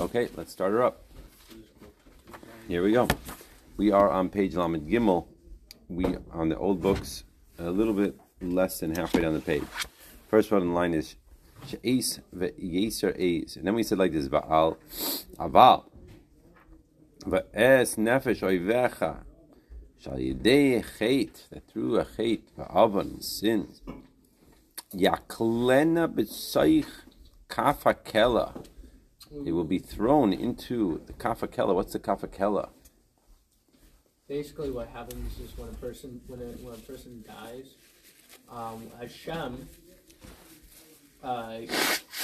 Okay, let's start her up. Here we go. We are on page Lamed Gimel. We on the old books, a little bit less than halfway down the page. First one in line is She'es ve'yeser eis. And then we said like this, Va'al aval. Va'es nefesh oivecha. Shal yidei chet, that through a chet, va'avon, sins. Yaklena b'tzaich kafakela. It will be thrown into the kafakela. What's the kafakela? Basically, what happens is when a person when a, when a person dies, um, Hashem, uh,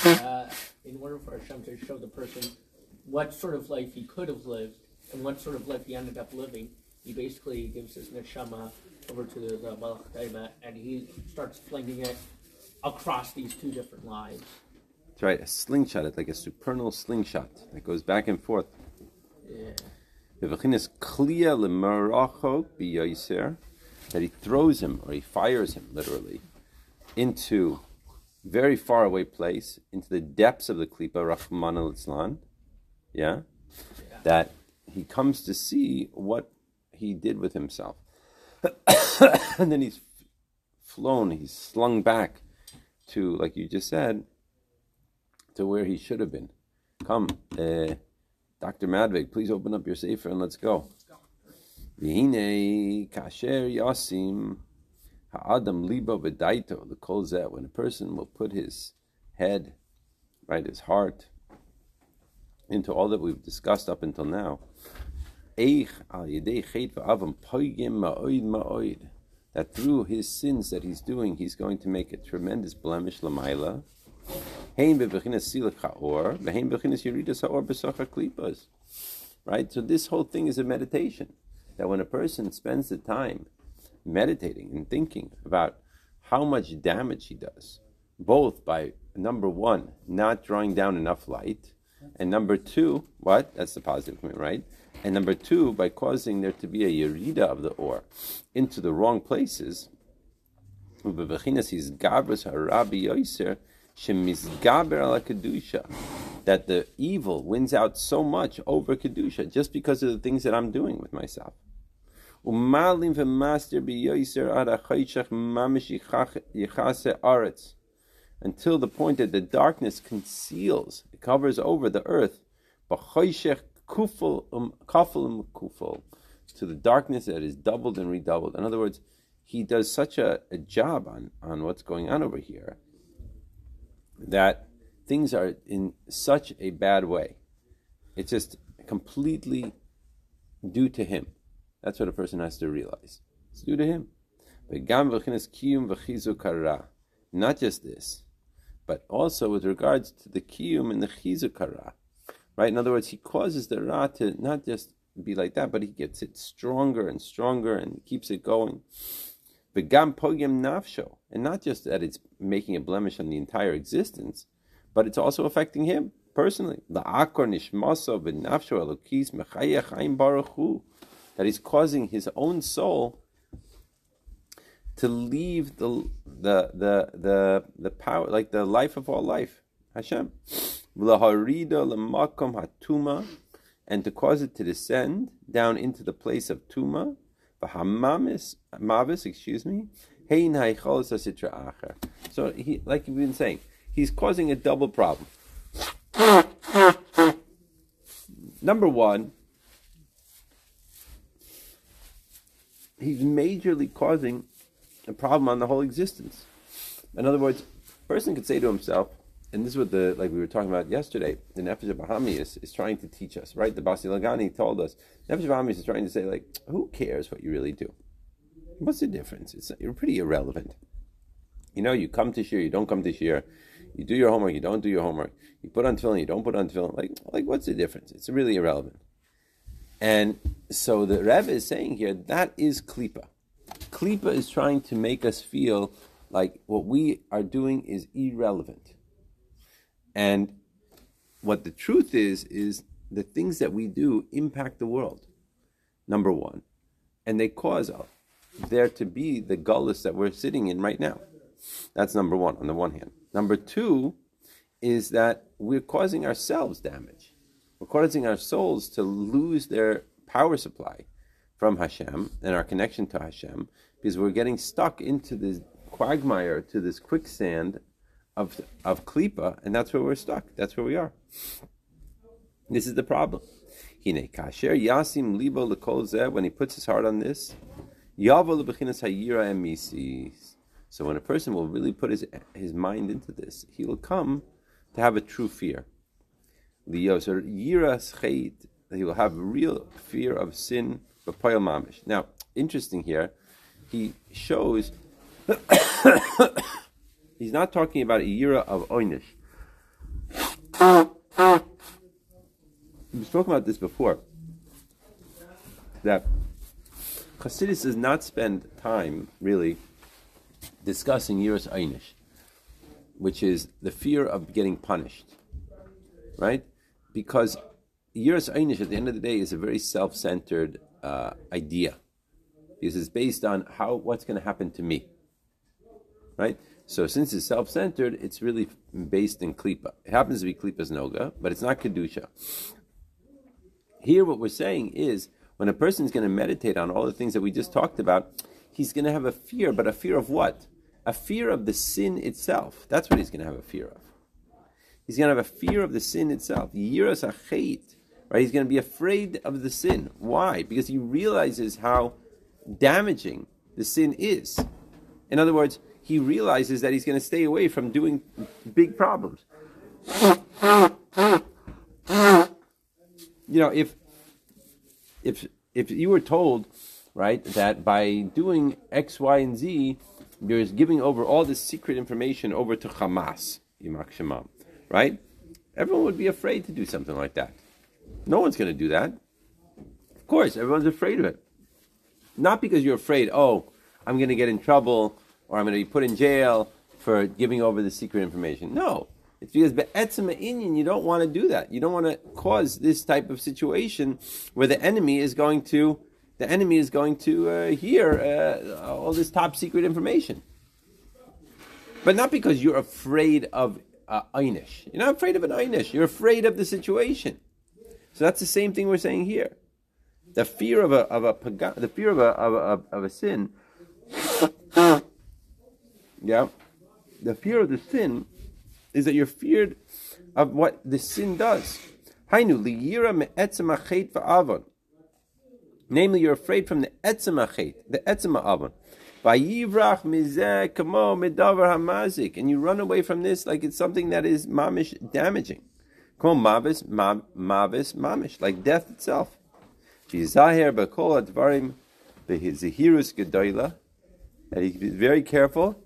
uh, in order for Hashem to show the person what sort of life he could have lived and what sort of life he ended up living, he basically gives his neshama over to the, the Malach and he starts flinging it across these two different lives. That's right, a slingshot. It's like a supernal slingshot that goes back and forth. Yeah. V'v'chinas kliya l'marachok b'yoyser, that he throws him or he fires him literally into very far away place, into the depths of the klipa, Rahman al yeah? Yeah. that he comes to see what he did with himself. and then he's flown, he's slung back to, like you just said, to where he should have been. Come, uh, Dr. Madvig, please open up your safer and let's go. V'hinei kasher yasim zeh, when a person will put his head, right, his heart, into all that we've discussed up until now, that through his sins that he's doing, he's going to make a tremendous blemish lamaila. Right? So this whole thing is a meditation. That when a person spends the time meditating and thinking about how much damage he does, both by number one, not drawing down enough light, and number two, what? That's the positive comment, right? And number two, by causing there to be a yerida of the ore into the wrong places, shemizgaber ala kedusha, that the evil wins out so much over kedusha just because of the things that I'm doing with myself. Umalim v'master mamish aretz until the point that the darkness conceals, it covers over the earth, kufel um kafel kufel, to the darkness that is doubled and redoubled. In other words, he does such a, a job on, on what's going on over here that things are in such a bad way. It's just completely due to him. That's what a person has to realize. It's due to him. Not just this, but also with regards to the kiyum and the chizukara. Right? In other words, he causes the ra to not just be like that, but he gets it stronger and stronger and keeps it going. V'gam pogim nafsho, and not just that it's making a blemish on the entire existence, but it's also affecting him personally. That he's causing his own soul to leave the the the the the power, like the life of all life, Hashem. And to cause it to descend down into the place of tuma. Mavis, excuse me. So he, like we've been saying, he's causing a double problem. Number one, he's majorly causing a problem on the whole existence. In other words, a person could say to himself, and this is what the like we were talking about yesterday, the Nefesh Bahami is, is trying to teach us, right? The Basi Lagani told us, Nefesh Bahami is trying to say, like, who cares what you really do? What's the difference? It's you're pretty irrelevant. You know, you come to shir, you don't come to shir. You do your homework, you don't do your homework. You put on tefillin, you don't put on tefillin. Like, like what's the difference? It's really irrelevant. And so the Rebbe is saying here that is klipa. Klipa is trying to make us feel like what we are doing is irrelevant. And what the truth is, is the things that we do impact the world, number one. And they cause there to be the gullus that we're sitting in right now. That's number one, on the one hand. Number two is that we're causing ourselves damage. we're causing our souls to lose their power supply from Hashem and our connection to Hashem because we're getting stuck into this quagmire, to this quicksand of of klipa, and that's where we're stuck. That's where we are. This is the problem. Kasher yasim libo when he puts his heart on this. So when a person will really put his his mind into this, he will come to have a true fear. Yiras he will have real fear of sin, mamish. Now, interesting here, he shows he's not talking about a yira of oinish. We was talking about this before. That Chassidus does not spend time really discussing yiras oinish, which is the fear of getting punished, right? Because yiras oinish at the end of the day is a very self-centered uh, idea because it's based on how what's going to happen to me right? So since it's self-centered, it's really based in klipa. It happens to be klipas noga, but it's not kedusha. Here, what we're saying is when a person is going to meditate on all the things that we just talked about, he's going to have a fear, but a fear of what? A fear of the sin itself. That's what he's going to have a fear of. He's going to have a fear of the sin itself. Yiras achet. Right? He's going to be afraid of the sin. Why? Because he realizes how damaging the sin is. In other words, he realizes that he's going to stay away from doing big problems. You know, if if if you were told, right, that by doing X, Y, and Z, you're giving over all this secret information over to Hamas, right? Everyone would be afraid to do something like that. No one's going to do that. Of course, everyone's afraid of it. Not because you're afraid, oh, I'm going to get in trouble or I'm going to be put in jail for giving over the secret information. No. It's because be'etzim inyan, you don't want to do that. You don't want to cause this type of situation where the enemy is going to, the enemy is going to uh, hear uh, all this top secret information. But not because you're afraid of uh, einish. You're not afraid of an einish. You're afraid of the situation. So that's the same thing we're saying here. The fear of a of a the fear of a of a, of a sin yeah, the fear of the sin is that you're feared of what the sin does. Hainu liyira me'etzem va'avon. Namely, you're afraid from the etzem achet, the etzem avon. Vayivrach mizeh kamo medavar hamazik, and you run away from this like it's something that is mamish damaging. Kamo mavis mavis mamish, like death itself. V'zahir b'kol advarim b'hizihirus gedoyla, and he very careful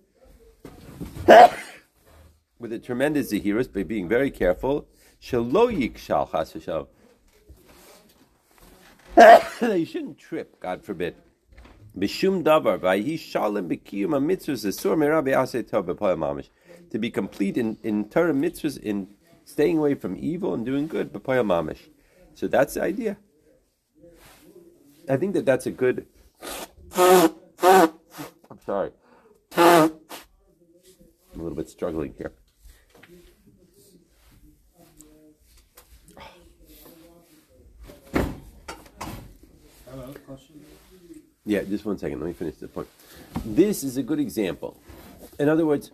with a tremendous zahirus by being very careful. Shalo yikshal chas You shouldn't trip, God forbid. Bishum davar vayhi shalim b'kiyum mitzvahs asur merabe asay tov mamish. To be complete in, in Torah mitzvahs, in staying away from evil and doing good, b'poyel mamish. So that's the idea. I think that that's a good. I'm sorry. Struggling here. Yeah, just one second. Let me finish the point. This is a good example. In other words,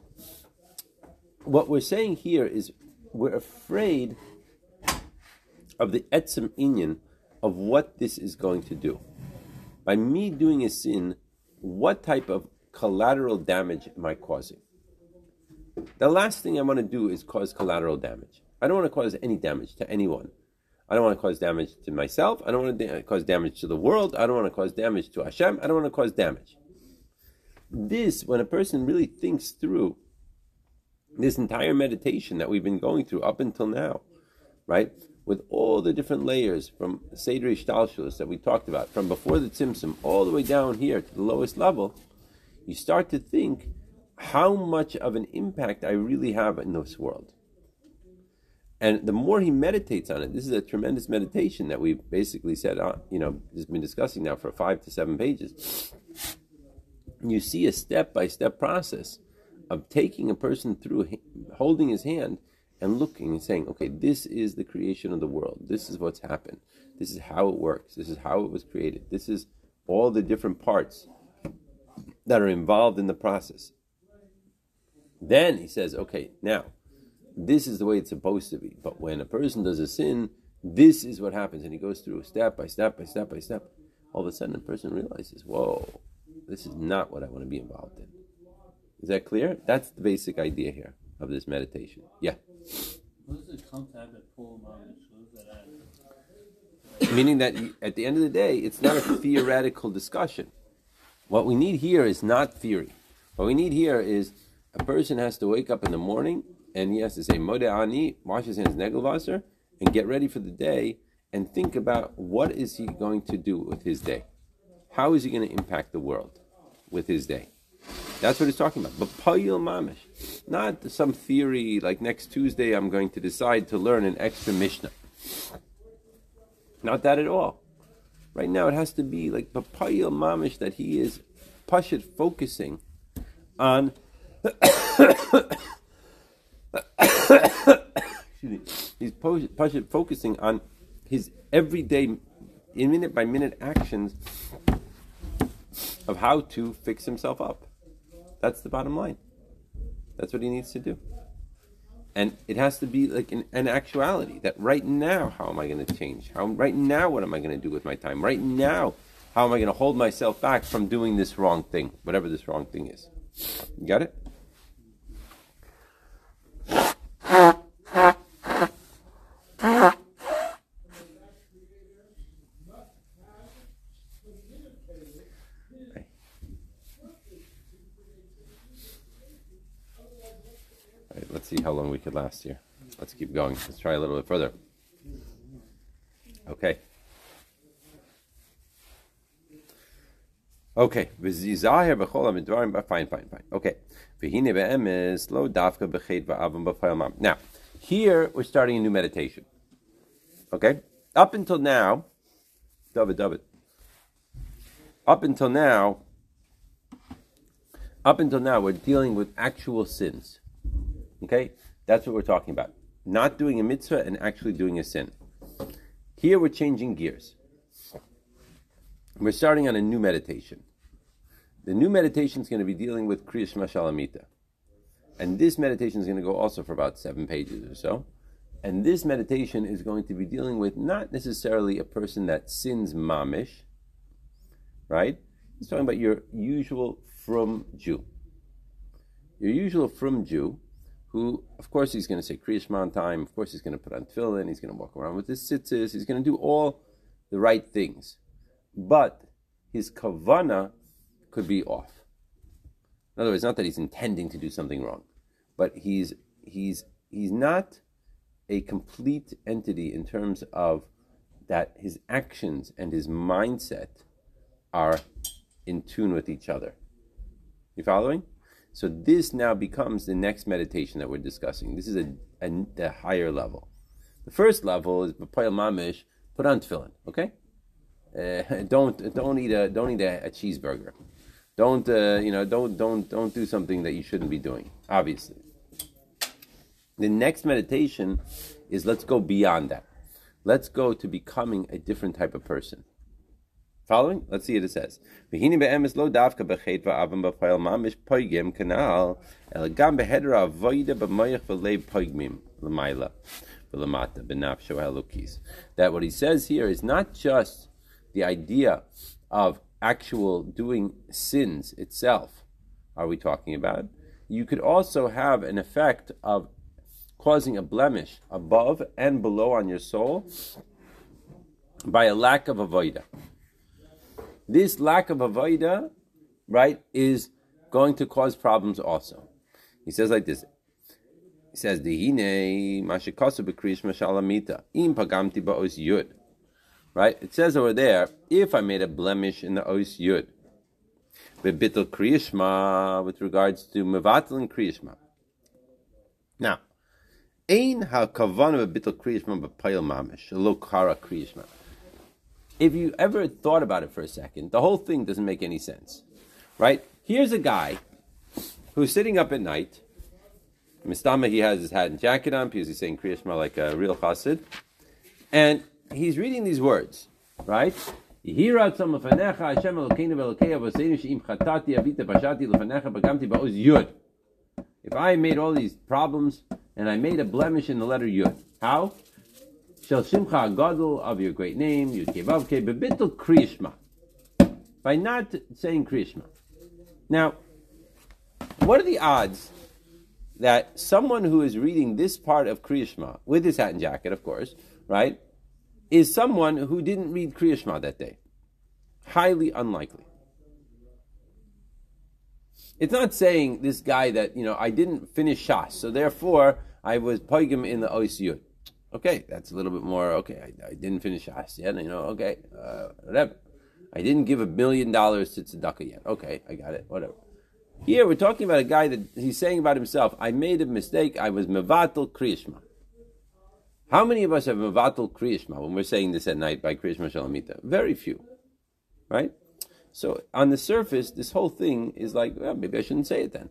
what we're saying here is we're afraid of the etzem inyan of what this is going to do. By me doing a sin, what type of collateral damage am I causing? The last thing I want to do is cause collateral damage. I don't want to cause any damage to anyone. I don't want to cause damage to myself. I don't want to da- cause damage to the world. I don't want to cause damage to Hashem. I don't want to cause damage. This, when a person really thinks through this entire meditation that we've been going through up until now, right? With all the different layers from Seder Ishtalshalos that we talked about, from before the Tzimtzum all the way down here to the lowest level, you start to think how much of an impact I really have in this world. And the more he meditates on it, this is a tremendous meditation that we've basically said, uh, you know, has been discussing now for five to seven pages. You see a step by step process of taking a person through, holding his hand, and looking and saying, okay, this is the creation of the world. This is what's happened. This is how it works. This is how it was created. This is all the different parts that are involved in the process. Then he says, okay, now, this is the way it's supposed to be. But when a person does a sin, this is what happens. And he goes through step by step by step by step. All of a sudden, a person realizes, whoa, this is not what I want to be involved in. Is that clear? That's the basic idea here of this meditation. Yeah. What does the concept of pull knowledge? What does that add? Meaning that at the end of the day, it's not a theoretical discussion. What we need here is not theory. What we need here is a person has to wake up in the morning and he has to say Modeh Ani, wash his hands Negelwasser, and get ready for the day and think about what is he going to do with his day. How is he going to impact the world with his day? That's what he's talking about. But payil mamish, not some theory like next Tuesday I'm going to decide to learn an extra Mishnah. Not that at all. Right now it has to be like papayil mamish that he is pashit focusing on he's focusing on his everyday minute by minute actions of how to fix himself up. That's the bottom line. That's what he needs to do. And it has to be like an, an actuality that right now, how am I going to change? How right now, what am I going to do with my time? Right now, how am I going to hold myself back from doing this wrong thing, whatever this wrong thing is? You got it? let's see last year. Let's keep going. Let's try a little bit further. Okay. Okay. Fine, fine, fine. Okay. Now, here we're starting a new meditation. Okay? Up until now, David, David. Up until now, up until now, we're dealing with actual sins. Okay? That's what we're talking about. Not doing a mitzvah and actually doing a sin. Here we're changing gears. We're starting on a new meditation. The new meditation is going to be dealing with Kriya Shema Shalamita. And this meditation is going to go also for about seven pages or so. And this meditation is going to be dealing with not necessarily a person that sins mamish, right? He's talking about your usual frum Jew. Your usual frum Jew who, of course, he's going to say Kriya Shema on time. Of course, he's going to put on tefillin. He's going to walk around with his tzitzis. He's going to do all the right things. But his kavana could be off. In other words, not that he's intending to do something wrong, but he's he's he's not a complete entity in terms of that his actions and his mindset are in tune with each other. You following? So this now becomes the next meditation that we're discussing. This is a, a, a higher level. The first level is b'payil mamish. Put on tefillin, okay? Uh, don't don't eat a don't eat a, a cheeseburger. Don't uh, you know? Don't don't don't do something that you shouldn't be doing. Obviously. The next meditation is let's go beyond that. Let's go to becoming a different type of person. Following? Let's see what it says. V'hini be'emes lo davka b'chet mamish poigim el gam avoida b'moyach v'leib poigmim l'mayla v'lamata halukis. That what he says here is not just the idea of actual doing sins itself. Are we talking about? You could also have an effect of causing a blemish above and below on your soul by a lack of avoida this lack of avoida, right, is going to cause problems also. He says like this. He says, "Dihine mashikasu b'krish mashalamita im pagamti ba'os yud." Right? It says over there, if I made a blemish in the os yud, bebitul kriyishma with regards to mevatel and kriyishma. Now, ein ha kavana bebitul kriyishma b'payil mamish lo kara kriyishma if you ever thought about it for a second, the whole thing doesn't make any sense. Right? Here's a guy who's sitting up at night Mistama, he has his hat and jacket on because he's saying Kriya Shema like a real chassid. And he's reading these words, right? Avita yud. If I made all these problems and I made a blemish in the letter yud, how? Shel shimcha gadol of your great name, yud kevavke bebitul kriyishma. By not saying kriyishma. Now, what are the odds that someone who is reading this part of kriyishma with his hat and jacket, of course, right, is someone who didn't read kriyishma that day? Highly unlikely. It's not saying this guy that you know I didn't finish shas, so therefore I was poigim in the oisiyut. Okay, that's a little bit more. Okay, I, I didn't finish yet. You know, okay, uh, whatever. I didn't give a million dollars to tzedakah yet. Okay, I got it. Whatever. Here we're talking about a guy that he's saying about himself. I made a mistake. I was mevatel kriyishma. How many of us have mevatel kriyishma when we're saying this at night by kriyishma shalamita? Very few, right? So on the surface, this whole thing is like, well, maybe I shouldn't say it then.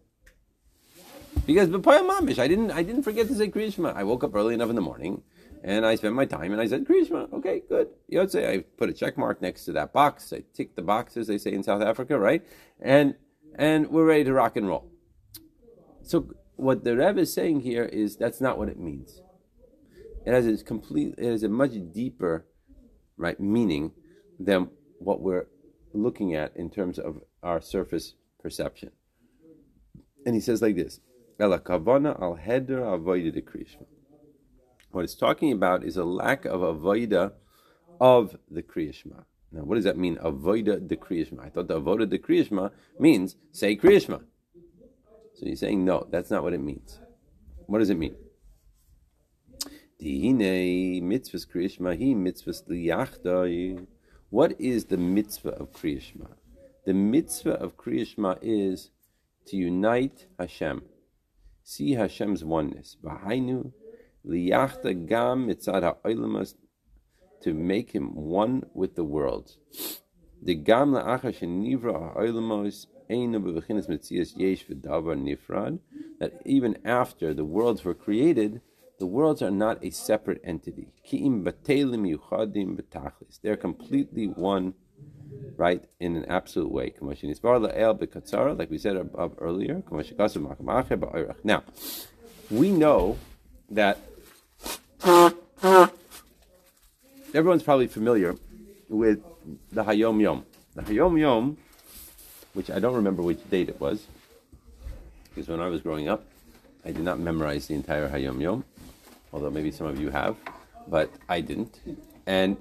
Because b'payam mamish, I didn't, I didn't forget to say kriyishma. I woke up early enough in the morning, and I spent my time, and I said kriyishma. Okay, good. Yotze, I put a check mark next to that box. I tick the box, as they say in South Africa, right? And and we're ready to rock and roll. So what the Rebbe is saying here is that's not what it means. It has a complete, it has a much deeper, right, meaning than what we're looking at in terms of our surface perception. And he says like this: Ela kavana al heder avoida kriyishma. What it's talking about is a lack of avoida of the kriyishma. Now, what does that mean? Avoida the kriyishma. I thought the avoida the kriyishma means say kriyishma. So he's saying no, that's not what it means. What does it mean? What is the mitzvah of kriyishma? The mitzvah of kriyishma is to unite Hashem, see Hashem's oneness. Liyachta gam mitzad ha'olemas to make him one with the world. The gam la'achar shenivra v'davar nifrad. That even after the worlds were created, the worlds are not a separate entity. They're completely one, right, in an absolute way. Like we said above earlier. Now, we know that everyone's probably familiar with the Hayom Yom. The Hayom Yom, which I don't remember which date it was, because when I was growing up, I did not memorize the entire Hayom Yom, although maybe some of you have, but I didn't. And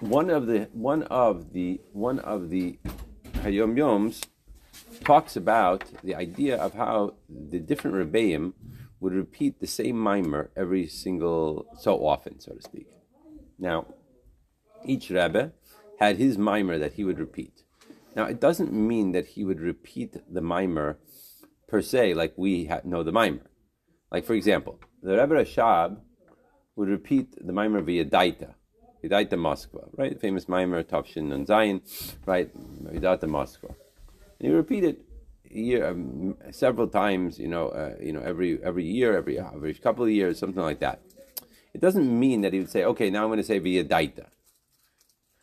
one of the one of the one of the Hayom Yoms talks about the idea of how the different rebbeim would repeat the same mimer every single so often, so to speak. Now, each Rebbe had his mimer that he would repeat. Now, it doesn't mean that he would repeat the mimer per se, like we know the mimer. Like, for example, the Rebbe Rashab would repeat the mimer via Daita, Vidaita Moskva, right? The Famous mimer, Tavshin and Zion, right? Vidaita Moskva. And he repeated year um, several times, you know, uh, you know, every every year, every every couple of years, something like that. It doesn't mean that he would say, okay, now I'm going to say via daita.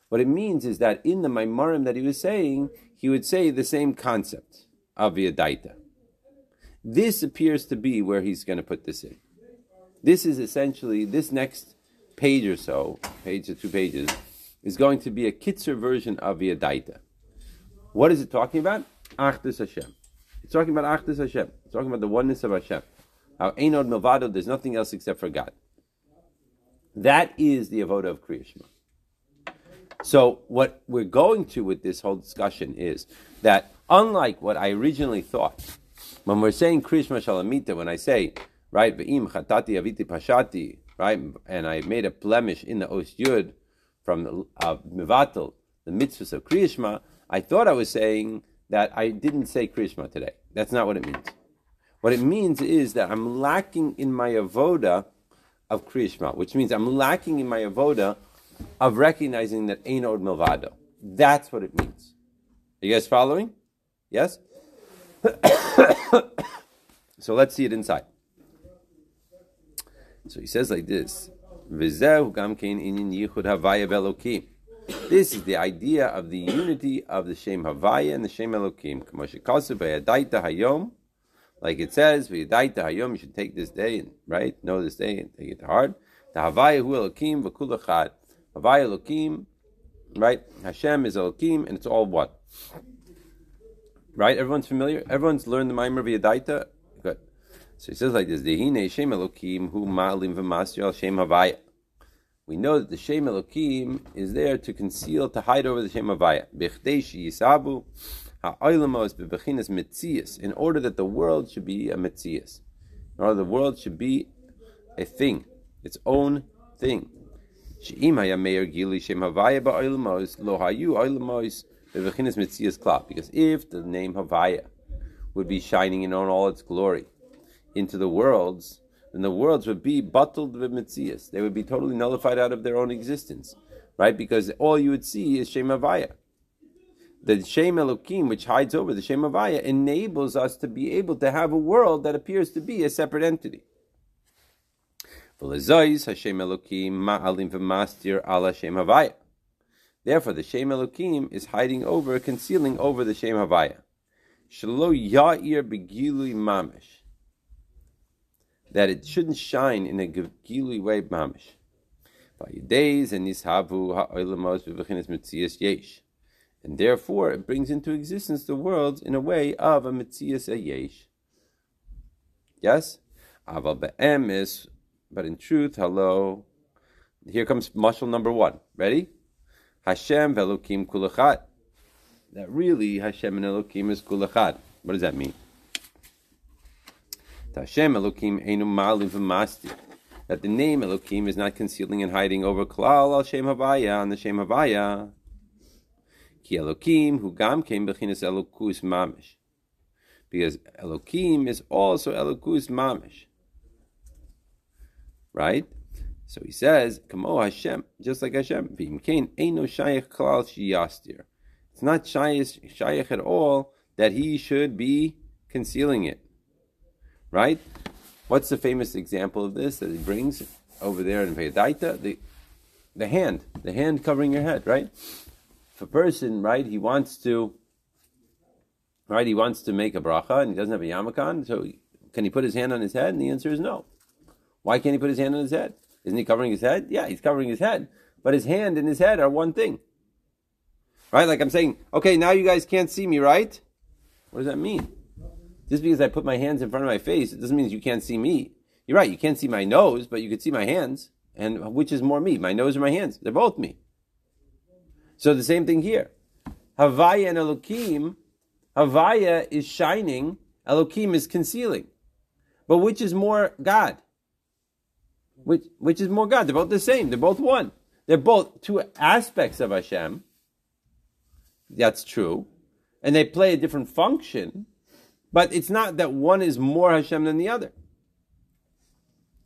What it means is that in the Maimarim that he was saying, he would say the same concept of via daita. This appears to be where he's going to put this in. This is essentially, this next page or so, page or two pages, is going to be a kitzer version of via daita. What is it talking about? Achdus Hashem. It's talking about Achdus Hashem. It's talking about the oneness of Hashem. How Einod Milvado, there's nothing else except for God. That is the avoda of Kriya So what we're going to with this whole discussion is that unlike what I originally thought, when we're saying Kriya Shalamita, when I say right ve'im chatati aviti pashati, right, and I made a blemish in the os yud from uh, mivatel, the mitzvahs of Kriya I thought I was saying that I didn't say Kriya today. That's not what it means. What it means is that I'm lacking in my avoda of Kriyishma, which means I'm lacking in my avoda of recognizing that Ein Od Milvado. That's what it means. Are you guys following? Yes? so let's see it inside. So he says like this. This is the idea of the unity of the Shem Havaya and the Shem Elokim. Like it says, v'yadaita hayom. You should take this day and right, know this day and take it hard. The Havaya hu Elokim v'kulachad. Havaya Elokim, right? Hashem is Elokim, and it's all what? Right? Everyone's familiar. Everyone's learned the Maimer v'yadaita. Good. So he says like this: Dehine Shem Elokim hu ma'alim v'masyo Shem Havaya we know that the Shem Elokim is there to conceal, to hide over the Shem Havaya. yisabu in order that the world should be a mitzias. In order the world should be a thing, its own thing. Because if the name Havaya would be shining in all its glory into the worlds, then the worlds would be bottled with mitzias. They would be totally nullified out of their own existence, right? Because all you would see is Shem Havaya. The Shem Elokim, which hides over the Shem Havaya, enables us to be able to have a world that appears to be a separate entity. Therefore, the Shem Elokim is hiding over, concealing over the Shem Havaya. Mamish that it shouldn't shine in a gilui way mamish. By days and nishavu mitzias yesh. And therefore it brings into existence the world in a way of a mitzias a yesh. Yes? Aval be'emes, but in truth, hello. Here comes mushal number one. Ready? Hashem ve'elokim kulachad. That really Hashem and Elokim is kulachad. What does that mean? Hashem Elokim Einu Malim V'Mastir. That the name Elokim is not concealing and hiding over Klal al Shem Havaya on the Shem Havaya. Ki Elokim Hu Gam Kem Bechinas Elokus Mamish. Because Elokim is also Elokus Mamish. Right? So he says, Kamo Hashem, just like Hashem. V'imkein Eino Shayach Klal Shiyastir. It's not Shayach at all that he should be concealing it right? What's the famous example of this that he brings over there in Vedaita? The, the hand, the hand covering your head, right? If a person, right, he wants to, right, he wants to make a bracha and he doesn't have a yamakan, so can he put his hand on his head? And the answer is no. Why can't he put his hand on his head? Isn't he covering his head? Yeah, he's covering his head, but his hand and his head are one thing. Right? Like I'm saying, okay, now you guys can't see me, right? What does that mean? Just because I put my hands in front of my face, it doesn't mean you can't see me. You're right, you can't see my nose, but you can see my hands. And which is more me, my nose or my hands? They're both me. So the same thing here. Havaya and Elokim, Havaya is shining, Elokim is concealing. But which is more God? Which, which is more God? They're both the same. They're both one. They're both two aspects of Hashem. That's true. And they play a different function. But it's not that one is more Hashem than the other.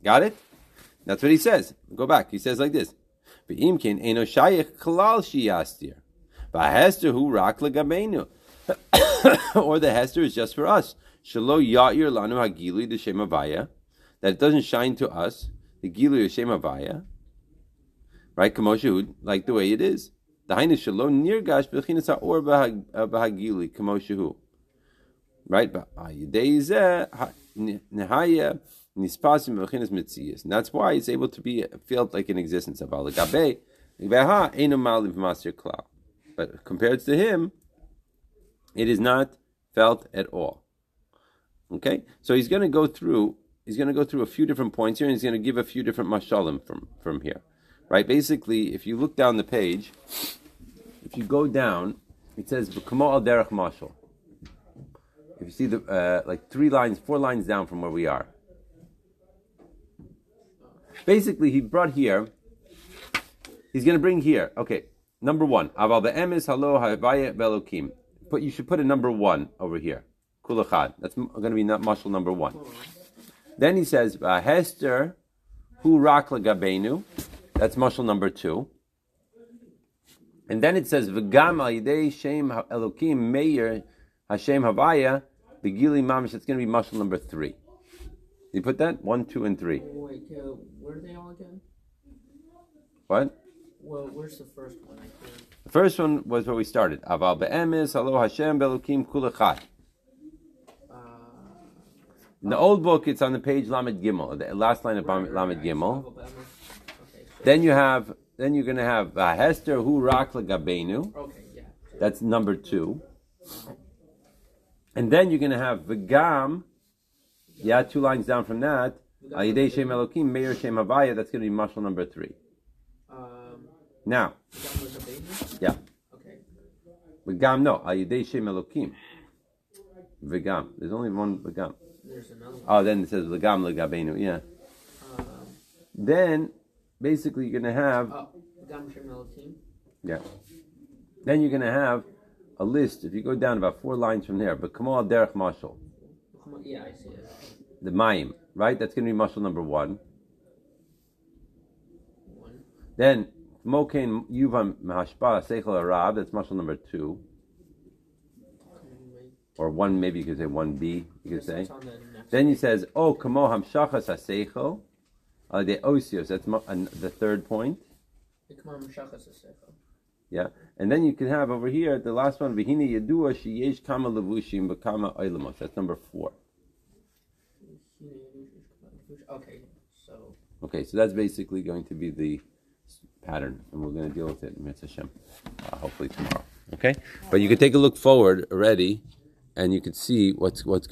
Got it? That's what he says. Go back. He says like this. Ve'imkin eno shayich klal shiyastir. Va'hester hu rak legabenu. Or the Hester is just for us. Shalo ya'ir lanu hagili the Shem Avaya. That it doesn't shine to us. The Gilu Shem Avaya. Right? Kamoshahud, like the way it is. The Hainu shalo nirgash b'chinas ha'or b'hagili. Kamoshahu right? And that's why it's able to be felt like an existence of Allah. But compared to him, it is not felt at all. Okay, so he's going to go through. He's going to go through a few different points here, and he's going to give a few different mashalim from from here. Right? Basically, if you look down the page, if you go down, it says "B'kamo al derech mashal." If you see the uh, like three lines, four lines down from where we are. Basically, he brought here. He's going to bring here. Okay, number one. Aval be'emes halo havaya velokim. But you should put a number one over here. Kulachad. That's going to be mushal number one. Then he says Hester hu rak gabenu. That's mushal number two. And then it says v'gam al yidei shem elokim meir Hashem Havaya, the Gili Mamish, it's going to be mushal number three. You put that one, two, and three. Wait, uh, where are they all again? What? Well, where's the first one? I. The first one was where we started. Aval be'emes, halo Hashem be'elokim kul echad. Uh, In the old book, it's on the page Lamed Gimel, the last line of right, Lamed right, Gimel. Okay, so, Then you have, then you're going to have uh, Hester hu rak legabenu. Okay, yeah. That's number two. And then you're going to have v'gam. Yeah, two lines down from that. Al yedei shem elokim meir shem havaya. That's going to be mushal number three. Um, Now, yeah, Okay. v'gam no. Al yedei shem elokim. V'gam. There's only one v'gam. There's another one. Oh, then it says v'gam legabenu. Yeah. Um, Then, basically, you're going to have oh, Shem Elohim. Yeah. Then you're going to have a list. If you go down about four lines from there, but Kamal Derech Mashal, Yeah, I see it. The Mayim, right? That's going to be mushal number one. One. Then Mokain Yuvam Mahashpa Seichel Arab, that's muscle number two. Or one, maybe you could say one B, you could say. the Then he says, Oh, Kamo Hamshachas HaSeichel, uh, the Osios, that's the third point. Come on, Meshachas Esefo. Yeah. And then you can have over here, the last one, Vihine Yedua Sheyesh Kama Levushim Bakama Oilamos. That's number four. Okay, so Okay, so that's basically going to be the pattern, and we're going to deal with it in Mitzvah Hashem, uh, hopefully tomorrow. Okay, but you can take a look forward already, and you can see what's what's going.